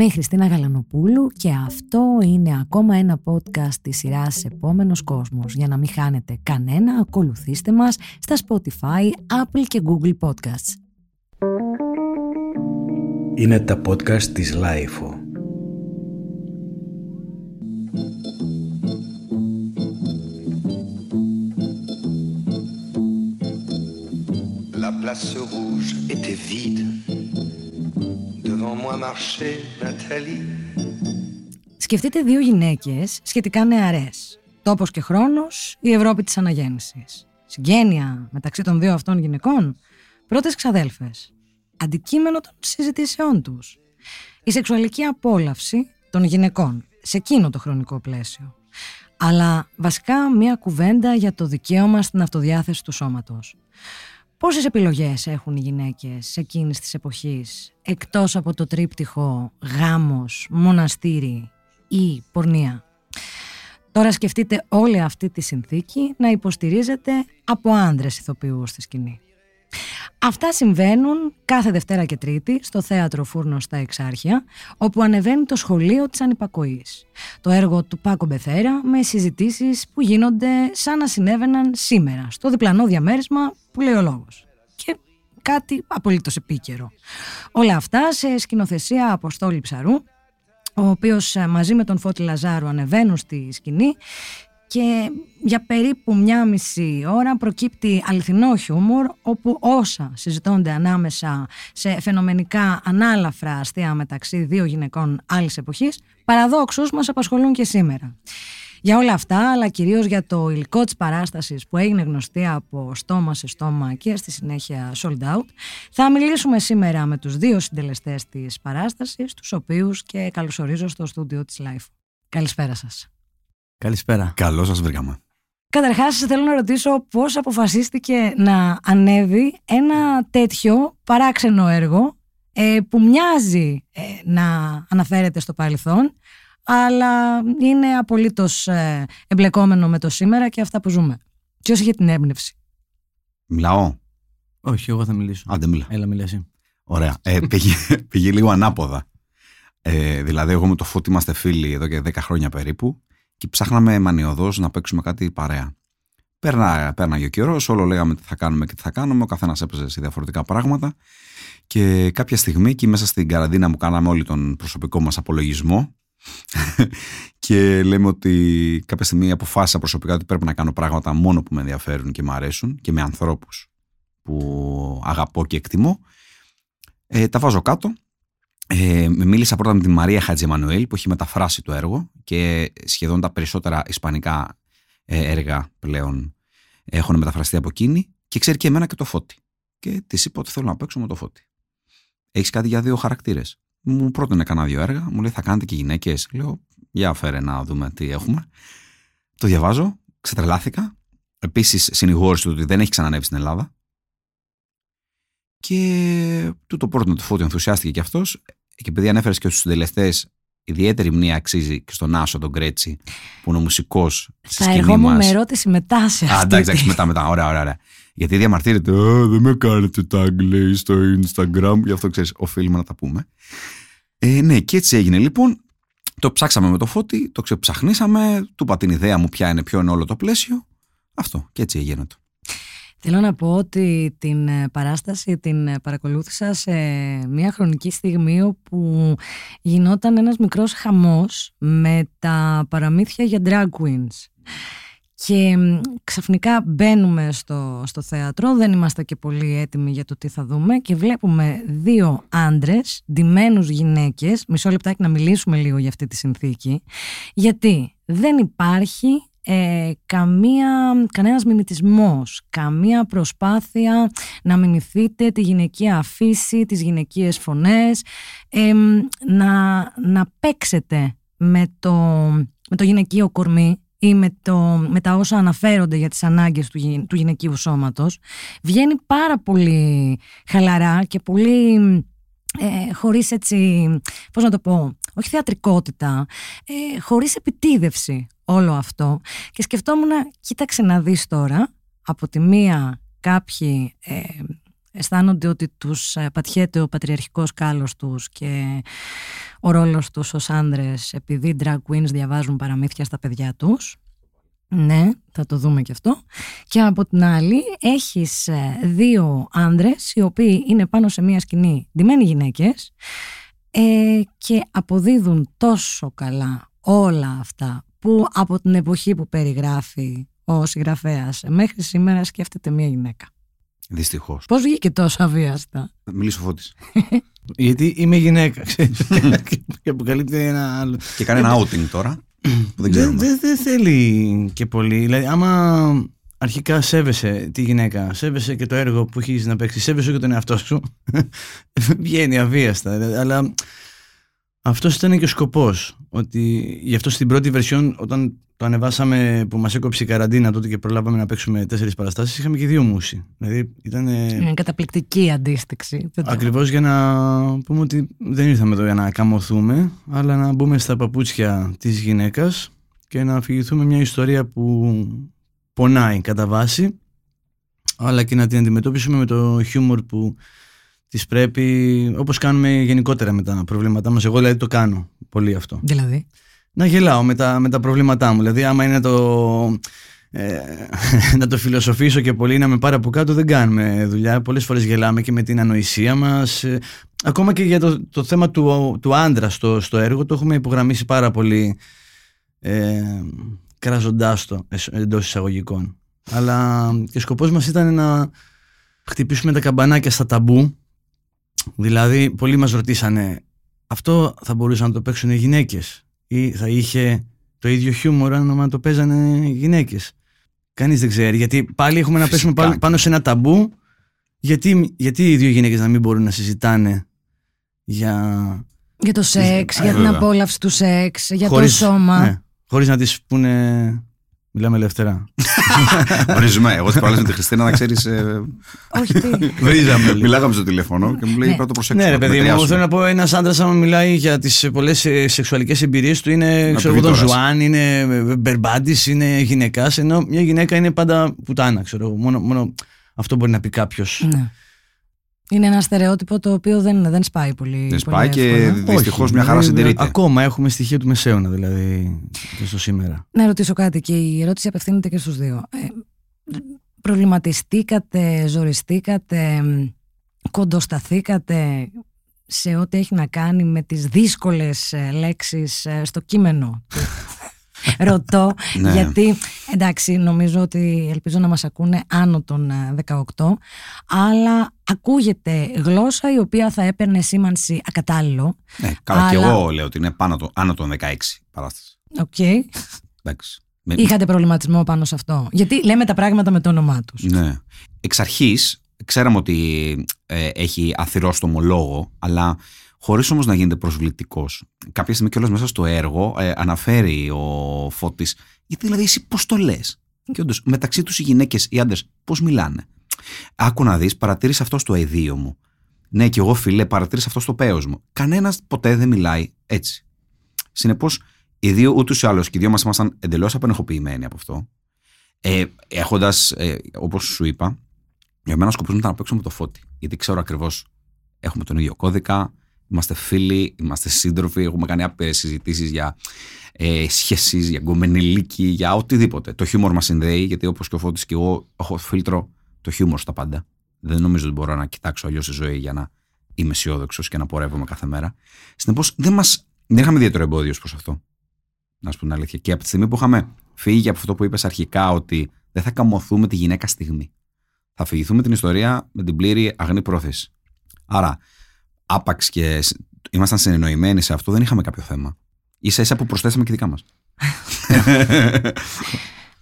Είμαι η Χριστίνα Γαλανοπούλου και αυτό είναι ακόμα ένα podcast της σειράς «Επόμενος κόσμος». Για να μην χάνετε κανένα, ακολουθήστε μας στα Spotify, Apple και Google Podcasts. Είναι τα podcast της Lifeo. La place rouge était vide. Devant moi marchait Nathalie. Σκεφτείτε δύο γυναίκες σχετικά νεαρές. Τόπος και χρόνος, η Ευρώπη της αναγέννησης. Συγγένεια μεταξύ των δύο αυτών γυναικών, πρώτες ξαδέλφες. Αντικείμενο των συζητήσεών τους. Η σεξουαλική απόλαυση των γυναικών σε εκείνο το χρονικό πλαίσιο. Αλλά βασικά μία κουβέντα για το δικαίωμα στην αυτοδιάθεση του σώματος. Πόσες επιλογές έχουν οι γυναίκες σε εκείνης της εποχής, εκτός από το τρίπτυχο γάμος, μοναστήρι ή πορνεία. Τώρα σκεφτείτε όλη αυτή τη συνθήκη να υποστηρίζεται από άντρες ηθοποιούς στη σκηνή. Αυτά συμβαίνουν κάθε Δευτέρα και Τρίτη στο Θέατρο Φούρνο στα Εξάρχεια, όπου ανεβαίνει το σχολείο της ανυπακοής. Το έργο του Πάκο Μπεθέρα με συζητήσεις που γίνονται σαν να συνέβαιναν σήμερα, στο διπλανό διαμέρισμα που λέει ο λόγος. Και κάτι απολύτως επίκαιρο. Όλα αυτά σε σκηνοθεσία Αποστόλη Ψαρού, ο οποίος ε, μαζί με τον Φώτη Λαζάρου ανεβαίνουν στη σκηνή και για περίπου μια μισή ώρα προκύπτει αληθινό χιούμορ όπου όσα συζητώνται ανάμεσα σε φαινομενικά ανάλαφρα αστεία μεταξύ δύο γυναικών άλλης εποχής παραδόξως μας απασχολούν και σήμερα. Για όλα αυτά, αλλά κυρίως για το υλικό της παράστασης που έγινε γνωστή από στόμα σε στόμα και στη συνέχεια sold out, θα μιλήσουμε σήμερα με τους δύο συντελεστές της παράστασης, τους οποίους και καλωσορίζω στο στούντιο της Life. Καλησπέρα σας. Καλησπέρα. Καλώς σας βρήκαμε. Καταρχάς θέλω να ρωτήσω πώς αποφασίστηκε να ανέβει ένα τέτοιο παράξενο έργο ε, που μοιάζει ε, να αναφέρεται στο παρελθόν αλλά είναι απολύτως ε, εμπλεκόμενο με το σήμερα και αυτά που ζούμε. Ποιος είχε την έμπνευση; Μιλάω; Όχι, εγώ θα μιλήσω. Άντε μιλά. Έλα, μιλά εσύ. Ωραία. Ε, πήγε, πήγε λίγο ανάποδα. Ε, δηλαδή, εγώ με το Φώτη είμαστε φίλοι εδώ και 10 χρόνια περίπου και ψάχναμε μανιωδώς να παίξουμε κάτι παρέα. Πέρνα, πέρναγε ο καιρός, όλο λέγαμε τι θα κάνουμε και τι θα κάνουμε. Ο καθένας έπαιζε σε διαφορετικά πράγματα. Και κάποια στιγμή, εκεί μέσα στην καραντίνα, μου κάναμε όλοι τον προσωπικό μας απολογισμό. και λέμε ότι κάποια στιγμή αποφάσισα προσωπικά ότι πρέπει να κάνω πράγματα μόνο που με ενδιαφέρουν και με αρέσουν και με ανθρώπους που αγαπώ και εκτιμώ. Ε, τα βάζω κάτω ε, μίλησα πρώτα με τη Μαρία Χατζημανουέλ που έχει μεταφράσει το έργο και σχεδόν τα περισσότερα ισπανικά ε, έργα πλέον έχουν μεταφραστεί από εκείνη και ξέρει και εμένα και το φώτι. Και της είπα ότι θέλω να παίξω με το φώτι. Έχεις κάτι για δύο χαρακτήρες. Μου πρότεινε κανένα δύο έργα, μου λέει θα κάνετε και γυναίκες. Λέω, για φέρε να δούμε τι έχουμε. Το διαβάζω, ξετρελάθηκα. Επίσης συνηγόρησε ότι δεν έχει ξανανέβει στην Ελλάδα. Και του το πρότεινε το φώτι, ενθουσιάστηκε κι αυτός και επειδή ανέφερες και στους συντελεστές, ιδιαίτερη μνήμα αξίζει και στον Άσο τον Κρέτσι, που είναι ο μουσικός τη σκηνή ερχόμουν με ερώτηση μετά σε αυτή. Α, εντάξει, εντάξει, μετά, μετά. Ωραία, ωραία, ωραία. Γιατί διαμαρτύρεται, δεν με κάνετε tag, λέει, στο Instagram. Γι' αυτό ξέρεις, οφείλουμε να τα πούμε. Ε, ναι, και έτσι έγινε λοιπόν. Το ψάξαμε με το φώτι, το ξεψαχνίσαμε, του είπα την ιδέα μου ποια είναι, ποιο είναι όλο το πλαίσιο. Αυτό, και έτσι έγινε το. Θέλω να πω ότι την ε, παράσταση την ε, παρακολούθησα σε μια χρονική στιγμή όπου γινόταν ένας μικρός χαμός με τα παραμύθια για drag queens. Και ξαφνικά μπαίνουμε στο, στο θέατρο, δεν είμαστε και πολύ έτοιμοι για το τι θα δούμε και βλέπουμε δύο άντρες, ντυμένους γυναίκες, μισό λεπτάκι να μιλήσουμε λίγο για αυτή τη συνθήκη, γιατί δεν υπάρχει ε, καμία, κανένας μιμητισμός, καμία προσπάθεια να μιμηθείτε τη γυναικεία φύση, τις γυναικείες φωνές, να, να παίξετε με το, με το γυναικείο κορμί ή με, το, με τα όσα αναφέρονται για τις ανάγκες του, του γυναικείου σώματος. Βγαίνει πάρα πολύ χαλαρά και πολύ ε, χωρίς έτσι, πώς να το πω, όχι θεατρικότητα, ε, χωρίς επιτίδευση όλο αυτό. Και σκεφτόμουν, κοίταξε να δεις τώρα, από τη μία κάποιοι ε, αισθάνονται ότι τους ε, πατιέται ο πατριαρχικός κάλος τους και ο ρόλος τους ως άντρες επειδή drag queens διαβάζουν παραμύθια στα παιδιά τους. Ναι, θα το δούμε και αυτό. Και από την άλλη έχεις ε, δύο άντρες οι οποίοι είναι πάνω σε μια σκηνή ντυμένοι γυναίκες ε, και αποδίδουν τόσο καλά όλα αυτά που από την εποχή που περιγράφει ο συγγραφέας μέχρι σήμερα σκέφτεται μια γυναίκα. Δυστυχώς. Πώς βγήκε τόσο αβίαστα; Μιλήσω φώτης. Γιατί είμαι γυναίκα, ξέρεις. και αποκαλύπτει ένα άλλο. και κάνει ένα outing τώρα. Που δεν Δεν ξέρουμε. δεν- δεν θέλει και πολύ. Δηλαδή, άμα αρχικά σέβεσαι τη γυναίκα, σέβεσαι και το έργο που έχεις να παίξεις, σέβεσαι και τον εαυτό σου, βγαίνει αβίαστα. Δηλαδή, Αλλά αυτός ήταν και ο σκοπός. Ότι γι' αυτό στην πρώτη version, όταν το ανεβάσαμε που μας έκοψε η καραντίνα τότε και προλάβαμε να παίξουμε τέσσερις παραστάσεις, είχαμε και δύο μουσι. Δηλαδή ήταν. Είναι καταπληκτική αντίστοιξη. Δεν το- Ακριβώς για να πούμε ότι δεν ήρθαμε εδώ για να καμωθούμε, αλλά να μπούμε στα παπούτσια της γυναίκας και να αφηγηθούμε μια ιστορία που πονάει κατά βάση, αλλά και να την αντιμετώπισουμε με το χιούμορ που της πρέπει, όπως κάνουμε γενικότερα με τα προβλήματά μας. Εγώ δηλαδή το κάνω πολύ αυτό. Δηλαδή; Να γελάω με τα, με τα προβλήματά μου. Δηλαδή άμα είναι το... Ε, να το φιλοσοφήσω και πολύ να με πάρει από κάτω δεν κάνουμε δουλειά. Πολλές φορές γελάμε και με την ανοησία μας. Ε, ακόμα και για το, το θέμα του, του άντρα στο, στο έργο το έχουμε υπογραμμίσει πάρα πολύ ε, κράζοντάς το εντός εισαγωγικών. Αλλά και σκοπός μας ήταν να χτυπήσουμε τα καμπανάκια στα ταμπού. Δηλαδή πολλοί μας ρωτήσανε αυτό θα μπορούσαν να το παίξουν οι γυναίκες ή θα είχε το ίδιο χιούμορ αν το παίζανε οι γυναίκες; Κανείς δεν ξέρει γιατί πάλι έχουμε να Φυσικά πέσουμε πάνω, και. πάνω σε ένα ταμπού γιατί, γιατί οι δύο γυναίκες να μην μπορούν να συζητάνε για... Για το σεξ, Ε, για την βέβαια. απόλαυση του σεξ, για χωρίς, το σώμα. ναι, χωρίς να τις πούνε... Μιλάμε ελεύθερα. Βρίζουμε. Εγώ τι προάλλε με τη Χριστίνα να ξέρεις. Όχι τι; Βρίζαμε λίγο. Μιλάγαμε στο τηλέφωνο και μου λέει Ναι. πρέπει να το προσέξουμε. Ναι, ρε να το παιδί μου, μετριάσουμε». θέλω να πω ένας άντρας, άμα μιλάει για τις πολλές σεξουαλικές εμπειρίες του, είναι ξέρω εγώ, Δον Απειλήτωρας. Ζουάν, είναι μπερμπάντης, είναι γυναικάς. Ενώ μια γυναίκα είναι πάντα πουτάνα, ξέρω εγώ. Μόνο, μόνο αυτό μπορεί να πει κάποιος. Ναι. Είναι ένα στερεότυπο το οποίο δεν, δεν σπάει πολύ. Δεν πολύ σπάει και εύκολα. δυστυχώς μια χαρά συντηρείται. Ακόμα έχουμε στοιχεία του Μεσαίωνα, δηλαδή, και στο σήμερα. Να ρωτήσω κάτι και η ερώτηση απευθύνεται και στους δύο. Ε, προβληματιστήκατε, ζοριστήκατε, μ, κοντοσταθήκατε σε ό,τι έχει να κάνει με τις δύσκολες ε, λέξεις ε, στο κείμενο; Ρωτώ, Ναι. γιατί εντάξει νομίζω ότι ελπίζω να μας ακούνε άνω των ε, 18 αλλά ακούγεται γλώσσα η οποία θα έπαιρνε σήμανση ακατάλληλο. Ναι, καλά, και Αλλά- εγώ λέω ότι είναι πάνω το, άνω των 16 παράσταση. Οκ. Εντάξει. Με- Είχατε προβληματισμό πάνω σε αυτό. Γιατί λέμε τα πράγματα με το όνομά τους. Ναι. Εξ αρχής, ξέραμε ότι ε, έχει αθυρόστομο λόγο, αλλά χωρίς όμως να γίνεται προσβλητικός. Κάποια στιγμή κιόλας μέσα στο έργο ε, αναφέρει ο Φώτης, γιατί δηλαδή εσύ πώς το λες; Και όντως, μεταξύ τους οι γυναίκες, οι άντρες, πώς μιλάνε; Άκου να δεις, παρατήρησε αυτό στο αιδείο μου. Ναι, και εγώ φίλε, παρατήρησε αυτό στο πέος μου. Κανένας ποτέ δεν μιλάει έτσι. Συνεπώς, οι δύο ούτως ή άλλως και οι δύο μας ήμασταν εντελώς απενεχοποιημένοι από αυτό. Ε, Έχοντας, ε, όπως σου είπα, για μένα ο σκοπός μου ήταν να παίξουμε με το φώτι. Γιατί ξέρω ακριβώς, έχουμε τον ίδιο κώδικα, είμαστε φίλοι, είμαστε σύντροφοι, έχουμε κάνει άπειρες συζητήσεις για ε, σχέσεις, για γκομενιλίκη, για οτιδήποτε. Το χιούμορ μας συνδέει, γιατί όπως και ο Φώτης και εγώ έχω φίλτρο το χιούμορ στα πάντα. Δεν νομίζω ότι μπορώ να κοιτάξω αλλιώς τη ζωή για να είμαι αισιόδοξος και να πορεύομαι κάθε μέρα. Συνεπώς, δεν, μας, δεν είχαμε ιδιαίτερο εμπόδιο προς αυτό. Να σου πω την αλήθεια. Και από τη στιγμή που είχαμε φύγει από αυτό που είπες αρχικά, ότι δεν θα καμωθούμε τη γυναίκα στιγμή. Θα φυγηθούμε την ιστορία με την πλήρη αγνή πρόθεση. Άρα, άπαξ και σ- ήμασταν συνεννοημένοι σε αυτό, δεν είχαμε κάποιο θέμα. σα ίσα που προσθέσαμε και δικά μας.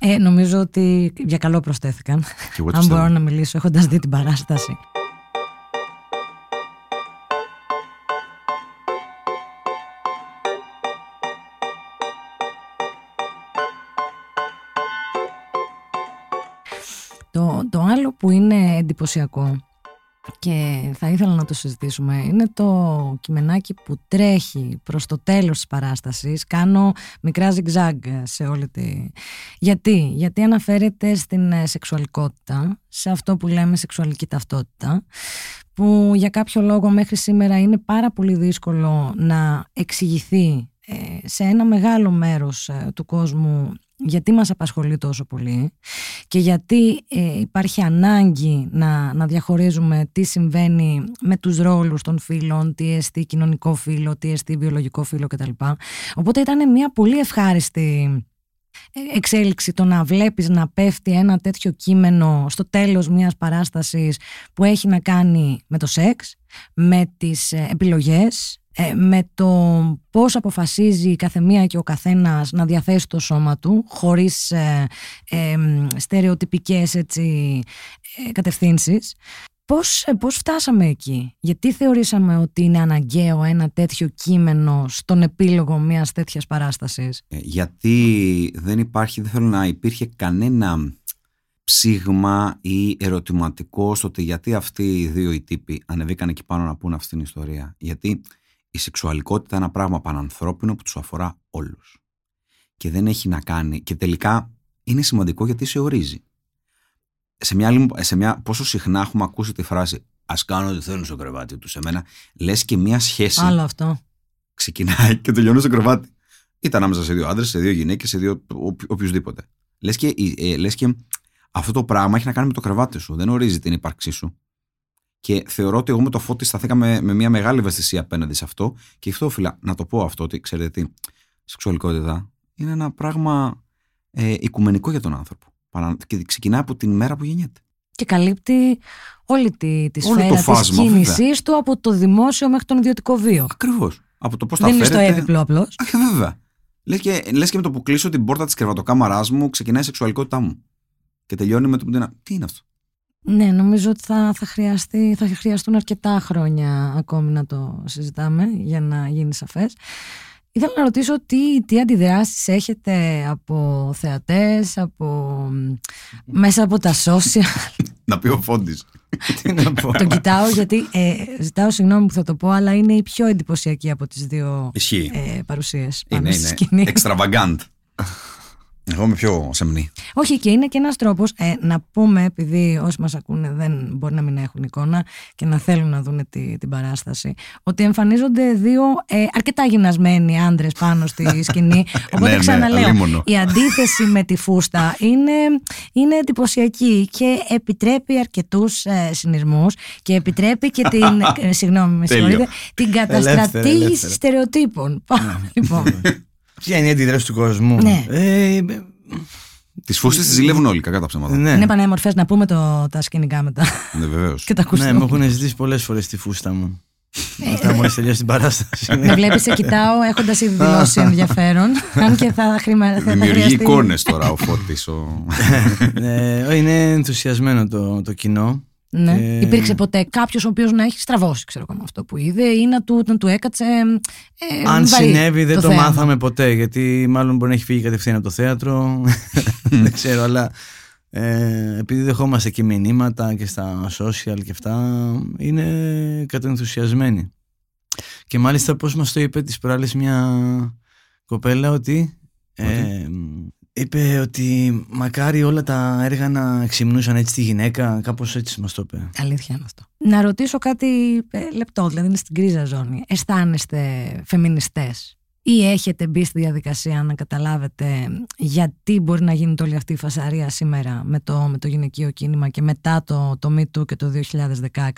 Ε, νομίζω ότι για καλό προσθέθηκαν. και εγώ Αν μπορώ να μιλήσω έχοντας δει την παράσταση. Το, το άλλο που είναι εντυπωσιακό και θα ήθελα να το συζητήσουμε. Είναι το κειμενάκι που τρέχει προς το τέλος της παράστασης. Κάνω μικρά ζιγζάγκ σε όλη τη... Γιατί, γιατί αναφέρεται στην ε, σεξουαλικότητα σε αυτό που λέμε σεξουαλική ταυτότητα που για κάποιο λόγο μέχρι σήμερα είναι πάρα πολύ δύσκολο να εξηγηθεί ε, σε ένα μεγάλο μέρος ε, του κόσμου γιατί μας απασχολεί τόσο πολύ και γιατί ε, υπάρχει ανάγκη να, να διαχωρίζουμε τι συμβαίνει με τους ρόλους των φίλων, τι εστί κοινωνικό φύλλο, τι εστί βιολογικό φύλλο κτλ. Οπότε ήταν μια πολύ ευχάριστη εξέλιξη το να βλέπεις να πέφτει ένα τέτοιο κείμενο στο τέλος μιας παράστασης που έχει να κάνει με το σεξ, με τις επιλογές, ε, με το πώς αποφασίζει η καθεμία και ο καθένας να διαθέσει το σώμα του χωρίς ε, ε, στερεοτυπικές έτσι, ε, κατευθύνσεις. Πώς, ε, πώς φτάσαμε εκεί, γιατί θεωρήσαμε ότι είναι αναγκαίο ένα τέτοιο κείμενο στον επίλογο μιας τέτοιας παράστασης; γιατί δεν υπάρχει, δεν θέλω να υπήρχε κανένα ψήγμα ή ερωτηματικό στο ότι γιατί αυτοί οι δύο οι τύποι ανεβήκαν εκεί πάνω να πούνε αυτή την ιστορία. Γιατί η σεξουαλικότητα είναι ένα πράγμα πανανθρώπινο που τους αφορά όλους. Και δεν έχει να κάνει. Και τελικά είναι σημαντικό γιατί σε ορίζει. Σε μια, σε μια, πόσο συχνά έχουμε ακούσει τη φράση Α κάνω ό,τι θέλουν στο κρεβάτι τους. Σε μένα λες και μια σχέση. Άλλο αυτό. Ξεκινάει και τελειώνει στο κρεβάτι. Ήταν ανάμεσα σε δύο άντρες, σε δύο γυναίκες, σε δύο οποιοδήποτε. Λες και, ε, λες και αυτό το πράγμα έχει να κάνει με το κρεβάτι σου. Δεν ορίζει την ύπαρξή σου. Και θεωρώ ότι εγώ με το φώτι σταθήκαμε με μια μεγάλη ευαισθησία απέναντι σε αυτό. Και αυτό οφείλα να το πω αυτό, ότι ξέρετε τι, σεξουαλικότητα είναι ένα πράγμα ε, οικουμενικό για τον άνθρωπο. Και ξεκινάει από την μέρα που γεννιέται. Και καλύπτει όλη τη, τη σφαίρα της κίνησής του από το δημόσιο μέχρι τον ιδιωτικό βίο. Ακριβώς. Από το πώς τα Δεν είναι στο έπιπλο απλώς. Βέβαια. Λες και, λες και με το που κλείσω την πόρτα της κρεβατοκάμαράς μου, ξεκινάει η σεξουαλικότητά μου. Και τελειώνει με το που. Τι είναι αυτό; Ναι, νομίζω ότι θα, θα, χρειαστεί, θα χρειαστούν αρκετά χρόνια ακόμη να το συζητάμε για να γίνει σαφές. Ήθελα να ρωτήσω τι, τι αντιδράσεις έχετε από θεατές, από, μέσα από τα social; να πει ο Φόντης. τι να πω. Το κοιτάω γιατί ε, ζητάω συγγνώμη που θα το πω, αλλά είναι η πιο εντυπωσιακή από τις δύο ε, παρουσίες. Είναι, είναι. Extravagant. Εγώ είμαι πιο σεμνή. Όχι, και είναι και ένας τρόπος ε, να πούμε, επειδή όσοι μας ακούνε δεν μπορεί να μην έχουν εικόνα και να θέλουν να δουν τη, την παράσταση, ότι εμφανίζονται δύο ε, αρκετά γυμνασμένοι άντρες πάνω στη σκηνή. Οπότε ναι, ναι, ξαναλέω, η αντίθεση με τη φούστα είναι, είναι εντυπωσιακή και επιτρέπει αρκετούς ε, συνειρμούς και επιτρέπει και την. ε, συγγνώμη, με συγχωρείτε, την καταστρατήγηση στερεοτύπων. Ναι. λοιπόν. Ποια είναι η αντίδραση του κόσμου; Ναι. Ε, τις φούστες τις ζηλεύουν όλοι, κακά τα ψέματα. Ναι. Είναι πανέμορφες να πούμε το, τα σκηνικά μετά. Ναι, βεβαίως. και τα Ναι, μου έχουν ζητήσει πολλές φορές τη φούστα μου. Αυτά μόλι τελειώσει την παράσταση. Με βλέπεις, σε κοιτάω έχοντας ήδη δηλώσει ενδιαφέρον. Αν και θα χρειαστεί. Δημιουργεί εικόνες τώρα ο Φώτης. Ε, είναι ενθουσιασμένο το, το κοινό. Ναι. Και... Υπήρξε ποτέ κάποιος ο οποίος να έχει στραβώσει, ξέρω εγώ, αυτό που είδε ή να του, να του έκατσε. Ε, Αν συνέβη, δεν το, μάθαμε ποτέ. Γιατί μάλλον μπορεί να έχει φύγει κατευθείαν από το θέατρο. δεν ξέρω, αλλά ε, επειδή δεχόμαστε και μηνύματα και στα social και αυτά, είναι κατενθουσιασμένοι. Και μάλιστα, πώς μας το είπε της προάλλης μια κοπέλα ότι; Ε, Είπε ότι μακάρι όλα τα έργα να ξυμνούσαν έτσι τη γυναίκα, κάπως έτσι μας το είπε. Αλήθεια είναι αυτό. Να ρωτήσω κάτι ε, λεπτό, δηλαδή είναι στην κρίζα ζώνη. Αισθάνεστε φεμινιστές ή έχετε μπει στη διαδικασία να καταλάβετε γιατί μπορεί να γίνει όλη αυτή η φασαρία σήμερα με το, με το γυναικείο κίνημα και μετά το, το Me και το 2016.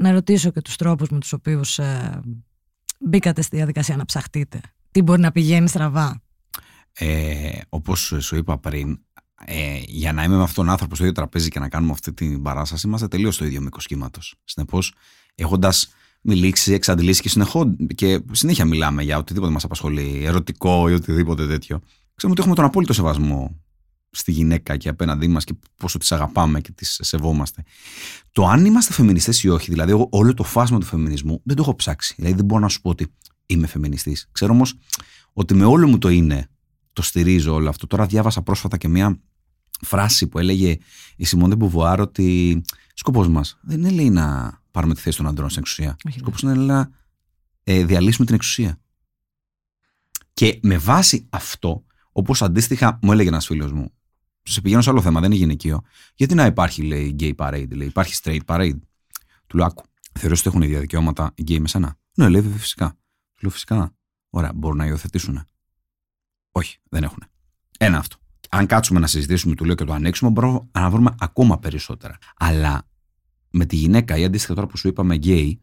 Να ρωτήσω και τους τρόπους με τους οποίους ε, μπήκατε στη διαδικασία να ψαχτείτε. Τι μπορεί να πηγαίνει στραβά; Ε, όπως σου είπα πριν, ε, για να είμαι με αυτόν τον άνθρωπο στο ίδιο τραπέζι και να κάνουμε αυτή την παράσταση, είμαστε τελείως στο ίδιο μήκος κύματος. Συνεπώς, έχοντας μιλήσει, εξαντλήσει και, συνεχώ, και συνέχεια μιλάμε για οτιδήποτε μας απασχολεί, ερωτικό ή οτιδήποτε τέτοιο. Ξέρουμε ότι έχουμε τον απόλυτο σεβασμό στη γυναίκα και απέναντί μας και πόσο τις αγαπάμε και τις σεβόμαστε. Το αν είμαστε φεμινιστές ή όχι, δηλαδή εγώ όλο το φάσμα του φεμινισμού δεν το έχω ψάξει. Δηλαδή δεν μπορώ να σου πω ότι είμαι φεμινιστής. Ξέρω όμως ότι με όλο μου το είναι το στηρίζω όλο αυτό. Τώρα διάβασα πρόσφατα και μια φράση που έλεγε η Σιμώνde Μπουβουάρ ότι σκοπός μας δεν είναι λέει να πάρουμε τη θέση των αντρών στην εξουσία. Σκοπός είναι να ε, διαλύσουμε την εξουσία. Και με βάση αυτό, όπως αντίστοιχα μου έλεγε ένας φίλος μου, σε πηγαίνω σε άλλο θέμα, δεν είναι γυναικείο, γιατί να υπάρχει λέει gay parade, λέει, υπάρχει straight parade; Του λέω, άκου, θεωρείς ότι έχουν ίδια δικαιώματα οι γκέι με σένα; Ναι, λέει «βέβαια, φυσικά. Του λέω φυσικά. Ωραία, μπορούν να υιοθετήσουν. Όχι, δεν έχουν. Ένα αυτό. Αν κάτσουμε να συζητήσουμε, του λέω και το ανοίξουμε, μπορούμε να βρούμε ακόμα περισσότερα. Αλλά με τη γυναίκα, ή αντίστοιχα τώρα που σου είπαμε γκέι,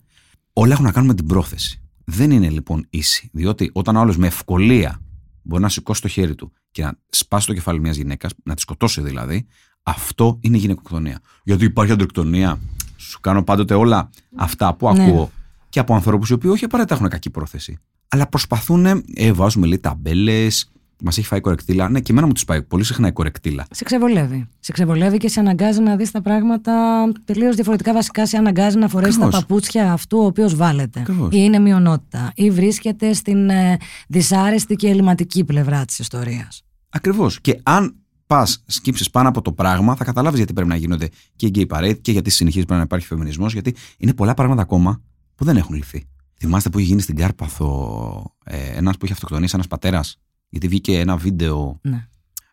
όλα έχουν να κάνουν με την πρόθεση. Δεν είναι λοιπόν ίση. Διότι όταν ο άλλος με ευκολία μπορεί να σηκώσει το χέρι του και να σπάσει το κεφάλι μιας γυναίκας, να τη σκοτώσει δηλαδή, αυτό είναι γυναικοκτονία. Γιατί υπάρχει αντροκτονία. Σου κάνω πάντοτε όλα αυτά που Ναι. ακούω και από ανθρώπους οι οποίοι όχι απαραίτητα έχουν κακή πρόθεση. Αλλά προσπαθούν, ε, βάζουμε λέει ταμπέλες, μας έχει φάει κορεκτήλα. Ναι, και εμένα μου τους πάει πολύ συχνά η κορεκτήλα. Σε ξεβολεύει. Σε ξεβολεύει και σε αναγκάζει να δεις τα πράγματα τελείως διαφορετικά. Βασικά, σε αναγκάζει να φορέσεις τα Ακριβώς. παπούτσια αυτού ο οποίος βάλετε. Ακριβώς. Ή είναι μειονότητα. Ή βρίσκεται στην ε, δυσάρεστη και ελληματική πλευρά της ιστορίας. Ακριβώς. Και αν πας σκύψεις πάνω από το πράγμα, θα καταλάβεις γιατί πρέπει να γίνονται και οι gay parade και γιατί συνεχίζει πρέπει να υπάρχει φεμινισμός, γιατί είναι πολλά πράγματα ακόμα που δεν έχουν λυθεί. Θυμάστε που είχε γίνει στην Κάρπαθο ε, ένας που είχε αυτοκτονήσει, ένας πατέρας, γιατί βγήκε ένα βίντεο Ναι.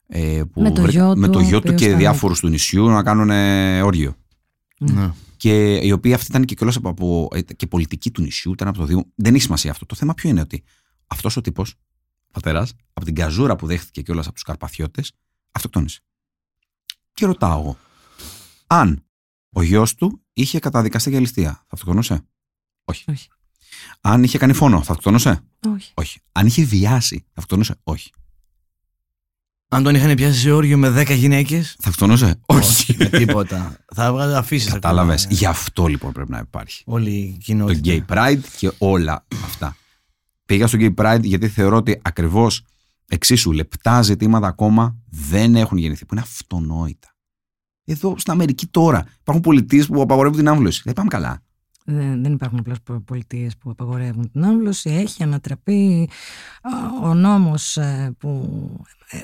ε, που Με το βρήκα- γιο με του, το ο γιο του οποίος και ήταν διάφορους του νησιού να κάνουν ε, όργιο. Ναι. Και η οποία αυτή ήταν και κιόλας από, από ε, και πολιτική του νησιού, ήταν από το Δήμο. Δεν έχει σημασία αυτό. Το θέμα ποιο είναι ότι αυτός ο τύπος, πατέρας, από την καζούρα που δέχτηκε κιόλας από τους Καρπαθιώτες, αυτοκτόνησε. Και ρωτάω εγώ, αν ο γιος του είχε καταδικαστεί για ληστεία, θα αυτοκτονούσε; Όχι. Όχι. Αν είχε κάνει φόνο, θα αυτοκτονούσε; Όχι. Όχι. Αν είχε βιάσει, θα αυτοκτονούσε; Όχι. Αν τον είχαν πιάσει σε όργιο με 10 γυναίκες. Θα αυτοκτονούσε; Όχι. με τίποτα. θα έβγαζε αφήσεις. Κατάλαβες. Γι' αυτό λοιπόν πρέπει να υπάρχει. Όλη η το κοινότητα. Gay Pride και όλα αυτά. Πήγα στο Gay Pride γιατί θεωρώ ότι ακριβώς εξίσου λεπτά ζητήματα ακόμα δεν έχουν γεννηθεί, που είναι αυτονόητα. Εδώ στην Αμερική τώρα υπάρχουν πολιτείες που απαγορεύουν την άμβλωση. Δεν πάμε καλά. Δεν, δεν υπάρχουν απλώς πολιτείες που απαγορεύουν την άμβλωση. Έχει ανατραπεί α, ο νόμος ε, που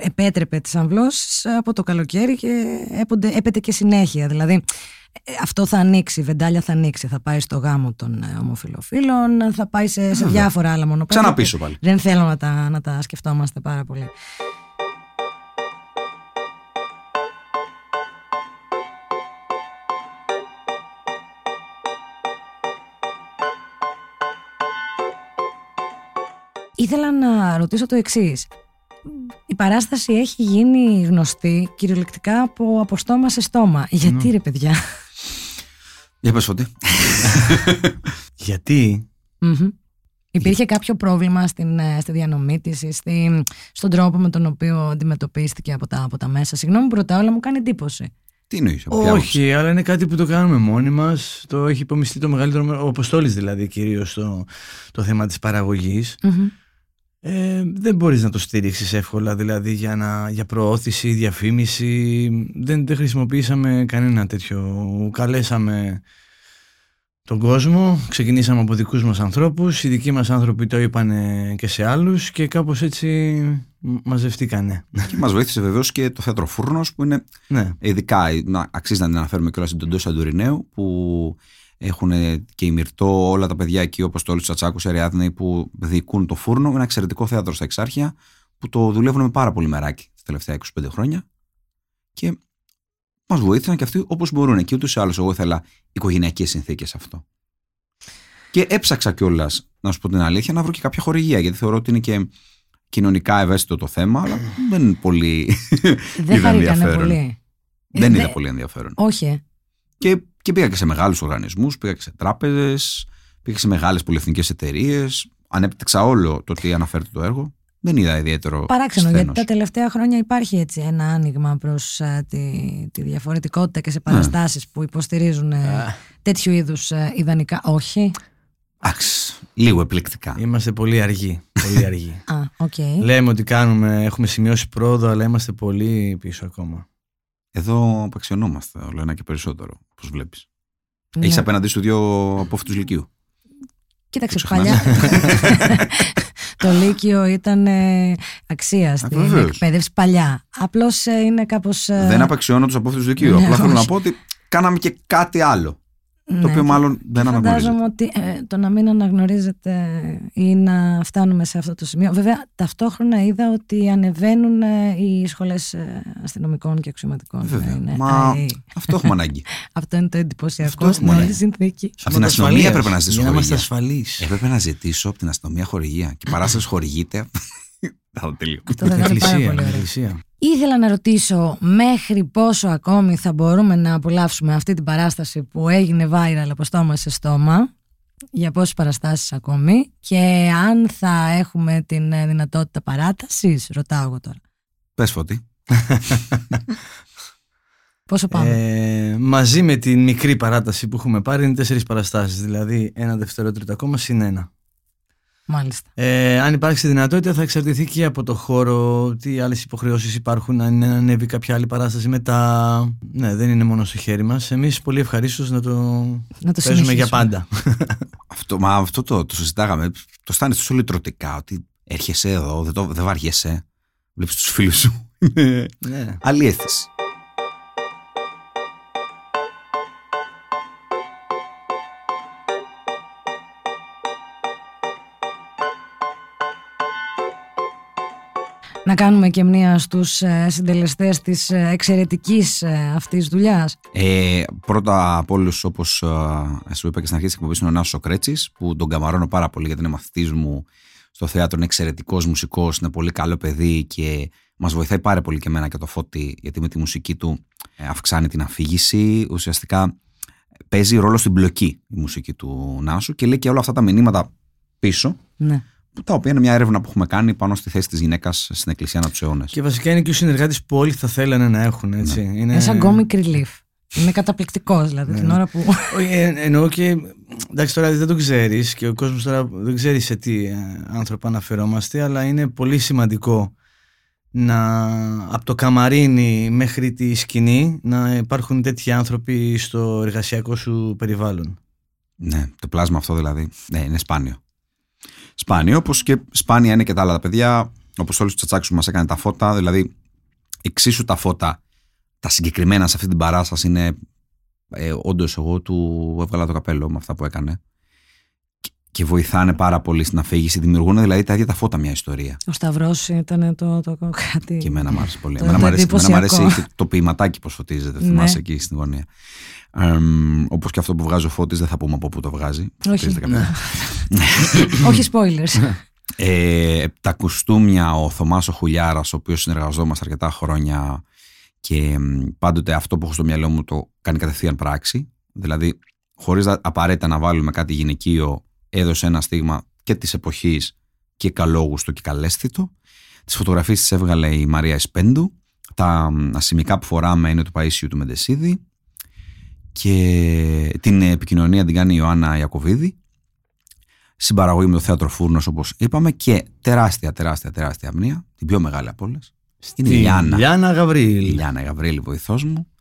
επέτρεπε τις αμβλώσεις από το καλοκαίρι και έπονται, έπεται και συνέχεια. Δηλαδή ε, αυτό θα ανοίξει, η βεντάλια θα ανοίξει. Θα πάει στο γάμο των ε, ομοφιλοφίλων, θα πάει σε, σε διάφορα άλλα μονοπάτια. Ξαναπίσω πάλι. Δεν θέλω να τα, να τα σκεφτόμαστε πάρα πολύ. Ήθελα να ρωτήσω το εξής. Η παράσταση έχει γίνει γνωστή κυριολεκτικά από, από στόμα σε στόμα. Γιατί ρε παιδιά; Για πες φωτή. Γιατί; Μμμ. Υπήρχε κάποιο πρόβλημα στην, ε, στη διανομή της ή στη, στον τρόπο με τον οποίο αντιμετωπίστηκε από τα, από τα μέσα; Συγγνώμη που ρωτάω, αλλά μου κάνει εντύπωση. Τι εννοείς, από ποια άποψη; Όχι, αλλά είναι κάτι που το κάνουμε μόνοι μας. Το έχει υπομειστεί το μεγαλύτερο μέρο. Ο Αποστόλης δηλαδή, κυρίως το, το θέμα της παραγωγής. Μμμ. Ε, δεν μπορείς να το στήριξεις εύκολα δηλαδή για, να, για προώθηση, διαφήμιση. Δεν, δεν χρησιμοποιήσαμε κανένα τέτοιο. Καλέσαμε τον κόσμο ξεκινήσαμε από δικούς μας ανθρώπους. Οι δικοί μας άνθρωποι το είπαν και σε άλλους και κάπως έτσι μ- μαζευτήκανε. Και μας βοήθησε βεβαίως και το θέατρο Φούρνος που είναι ναι. ειδικά, να, αξίζει να την αναφέρουμε κιόλας στην Τοντό Σαντουρινέου που έχουν και η Μυρτό, όλα τα παιδιά εκεί όπως το Όλους Τσατσάκους, Αριάδνη που διοικούν το Φούρνο, ένα εξαιρετικό θέατρο στα Εξάρχεια που το δουλεύουν με πάρα πολύ μεράκι τα τελευταία 25 χρόνια και μας βοήθησαν και αυτοί όπως μπορούν και ούτως ή άλλως εγώ ήθελα οικογενειακές συνθήκες αυτό. Και έψαξα κιόλας, να σου πω την αλήθεια, να βρω και κάποια χορηγία γιατί θεωρώ ότι είναι και κοινωνικά ευαίσθητο το θέμα, αλλά δεν είναι πολύ. Δεν είδα χαρήκανε ενδιαφέρον. πολύ. δεν Ε, είδα δε- πολύ ενδιαφέρον. Όχι, ε. Και, και πήγα και σε μεγάλους οργανισμούς, πήγα και σε τράπεζες, πήγα και σε μεγάλες πολυεθνικές εταιρείες. Ανέπτυξα όλο το τι αναφέρεται το έργο. Δεν είδα ιδιαίτερο. Παράξενο, σθένος. γιατί τα τελευταία χρόνια υπάρχει έτσι ένα άνοιγμα προς ε, τη, τη διαφορετικότητα και σε Ναι. παραστάσεις που υποστηρίζουν ε, τέτοιου είδους ε, ιδανικά. Όχι. Εντάξει, λίγο επιλεκτικά. είμαστε πολύ αργοί, πολύ αργοί. Α, οκ. λέμε ότι κάνουμε, έχουμε σημειώσει πρόοδο αλλά είμαστε πολύ πίσω ακόμα Εδώ απαξιωνόμαστε όλο ένα και περισσότερο, όπω βλέπεις. Ναι. Έχεις απέναντί σου δύο απόφοιτου Λυκείου. Κοίταξε, Το παλιά. το Λύκειο ήταν ε, αξία στην βεβαίως. εκπαίδευση παλιά. Απλώς είναι κάπως. Δεν απαξιώνω τους απόφοιτου Λυκείου. ναι, Απλά θέλω να όχι. πω ότι κάναμε και κάτι άλλο. Ναι, οποίο και- μάλλον και δεν αναγνωρίζεται. Φαντάζομαι ότι ε, το να μην αναγνωρίζετε ή να φτάνουμε σε αυτό το σημείο. Βέβαια, ταυτόχρονα είδα ότι ανεβαίνουν ε, οι σχολές αστυνομικών και αξιωματικών. Βέβαια. Είναι- Μα αϊ, αυτό έχουμε ανάγκη. αυτό είναι το εντυπωσιακό Αυτό στην έχουμε, όλη ναι. συνθήκη. Από την αστυνομία έπρεπε να ζητήσω Για να είμαστε χορηγία. ασφαλείς. Έπρεπε να ζητήσω από την αστυνομία χορηγία. Και η παράσταση χορηγείται. Θα το τελείω. Αυτό θα ήταν πάρα πολύ ωραίο. εκκλησία. Ήθελα να ρωτήσω μέχρι πόσο ακόμη θα μπορούμε να απολαύσουμε αυτή την παράσταση που έγινε viral από στόμα σε στόμα. Για πόσες παραστάσεις ακόμη και αν θα έχουμε την ε, δυνατότητα παράτασης, ρωτάω εγώ τώρα. Πες φώτη. Πόσο πάμε; Ε, μαζί με την μικρή παράταση που έχουμε πάρει είναι τέσσερις παραστάσεις, δηλαδή ένα δευτερόλεπτο ακόμα συν ένα. Μάλιστα. Ε, αν υπάρξει δυνατότητα θα εξαρτηθεί και από το χώρο, τι άλλες υποχρεώσεις υπάρχουν, αν είναι να ανέβει κάποια άλλη παράσταση μετά. Ναι, δεν είναι μόνο στο χέρι μας. Εμείς πολύ ευχαρίστως να το, Να το παίζουμε για συνεχίσουμε. πάντα. Αυτό, μα αυτό το, το συζητάγαμε. Το αισθάνεσαι τόσο λυτρωτικά ότι έρχεσαι εδώ, δεν, το, δεν βαριέσαι. Βλέπεις τους φίλους σου. Είναι ναι. Άλλη αίσθηση. Να κάνουμε και μία στους ε, συντελεστές της ε, εξαιρετικής ε, αυτής δουλειάς. Ε, πρώτα από όλους, όπως σου είπα και στην αρχή της εκπομπής, είναι ο Νάσος Κρέτση, που τον καμαρώνω πάρα πολύ γιατί είναι μαθητής μου στο θέατρο. Είναι εξαιρετικός μουσικός, είναι πολύ καλό παιδί και μας βοηθάει πάρα πολύ και εμένα και το φώτι, γιατί με τη μουσική του ε, αυξάνει την αφήγηση. Ουσιαστικά παίζει ρόλο στην πλοκή η μουσική του Νάσου και λέει και όλα αυτά τα μηνύματα πίσω, Ναι. Τα οποία είναι μια έρευνα που έχουμε κάνει πάνω στη θέση της γυναίκας στην Εκκλησία ανά τους αιώνες. Και βασικά είναι και ο συνεργάτης που όλοι θα θέλανε να έχουν. Έτσι. Είναι... Είναι σαν comic relief. Είναι καταπληκτικός δηλαδή την Ναι. ώρα που... Όχι, ε, εννοώ και. Εντάξει, τώρα δεν το ξέρεις και ο κόσμος τώρα δεν ξέρει σε τι ε, άνθρωπο αναφερόμαστε, αλλά είναι πολύ σημαντικό να από το καμαρίνι μέχρι τη σκηνή να υπάρχουν τέτοιοι άνθρωποι στο εργασιακό σου περιβάλλον. Ναι, το πλάσμα αυτό δηλαδή. Ναι, είναι σπάνιο. Σπάνιο, όπως και σπάνια είναι και τα άλλα τα παιδιά. Όπω όλου του τσατσάκου που μας έκανε τα φώτα. Δηλαδή, εξίσου τα φώτα, τα συγκεκριμένα σε αυτή την παράσταση είναι. Ε, Όντως, εγώ του έβγαλα το καπέλο με αυτά που έκανε. Και- Και βοηθάνε πάρα πολύ στην αφήγηση. Δημιουργούν δηλαδή τα ίδια τα φώτα μια ιστορία. Ο Σταυρός ήταν το, το κάτι... Και εμένα μου άρεσε πολύ. Το- Εμένα το μου αρέσει, εμένα μου αρέσει εντυπωσιακό. και το ποιηματάκι πώ φωτίζεται. Ναι. Θυμάσαι εκεί στην γωνία. Όπως και αυτό που βγάζει ο Φώτης, δεν θα πούμε από πού το βγάζει. Όχι. Φωτίζεται κάποια- Όχι spoilers. Ε, τα κουστούμια ο Θωμάς ο Χουλιάρας ο οποίος συνεργαζόμαστε αρκετά χρόνια και μ, πάντοτε αυτό που έχω στο μυαλό μου το κάνει κατευθείαν πράξη δηλαδή χωρίς να- απαραίτητα να βάλουμε κάτι γυναικείο έδωσε ένα στίγμα και της εποχής και καλόγουστο και καλέσθητο τις φωτογραφίες τις έβγαλε η Μαρία Εσπέντου τα μ, ασημικά που φοράμε είναι του Παΐσιου του Μεντεσίδη και την επικοινωνία την κάνει η Ιωάννα Ιακωβίδη συμπαραγωγή με το θέατρο Φούρνος, όπως είπαμε, και τεράστια, τεράστια, τεράστια αμνία, την πιο μεγάλη από όλες. Είναι η Λιάννα. Λιάννα Η Γαβρίλ. Λιάννα Γαβρίλη, βοηθός μου.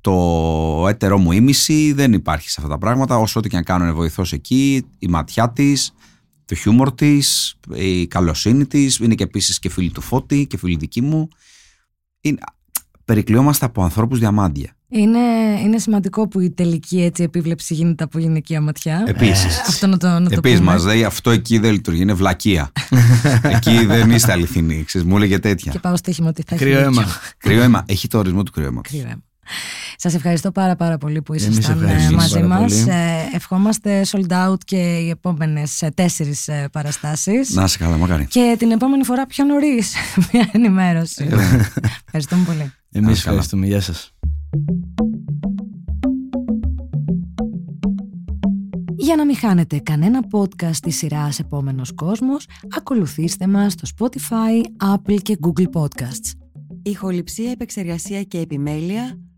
Το έτερό μου ήμιση δεν υπάρχει σε αυτά τα πράγματα. Όσο ό,τι και να κάνω είναι βοηθός εκεί, η ματιά της, το χιούμορ της, η καλοσύνη της. Είναι και επίσης και φίλη του Φώτη και φίλη δική μου. Είναι... Περικλειόμαστε από ανθρώπους διαμάντια. είναι, είναι σημαντικό που η τελική έτσι επίβλεψη γίνεται από γυναικεία ματιά. Επίσης. Αυτό να το, να το Επίσης, πούμε. μας λέει αυτό εκεί δεν λειτουργεί, είναι βλακεία. εκεί δεν είστε αληθινοί. Ξέρεις, μου έλεγε τέτοια. Και πάω στοίχημα ότι θα έχει Κρύο δίκιο. αίμα. Κρύο αίμα. Έχει το ορισμό του κρύου αίματος. Κρύο αίμα. Σας ευχαριστώ πάρα πάρα πολύ που Εμείς ήσασταν ε, ευχαριστούμε μαζί πάρα μας. πολύ. Ε, ευχόμαστε sold out και οι επόμενες ε, τέσσερις ε, παραστάσεις. Να σε καλά, μακάρι. Και την επόμενη φορά πιο νωρίς μια ενημέρωση. Ευχαριστούμε πολύ. Εμείς καλά. ευχαριστούμε. Γεια σας. Για να μην χάνετε κανένα podcast της σειράς Επόμενος Κόσμος, ακολουθήστε μας στο Spotify, Apple και Google Podcasts. Ηχοληψία, επεξεργασία και επιμέλεια,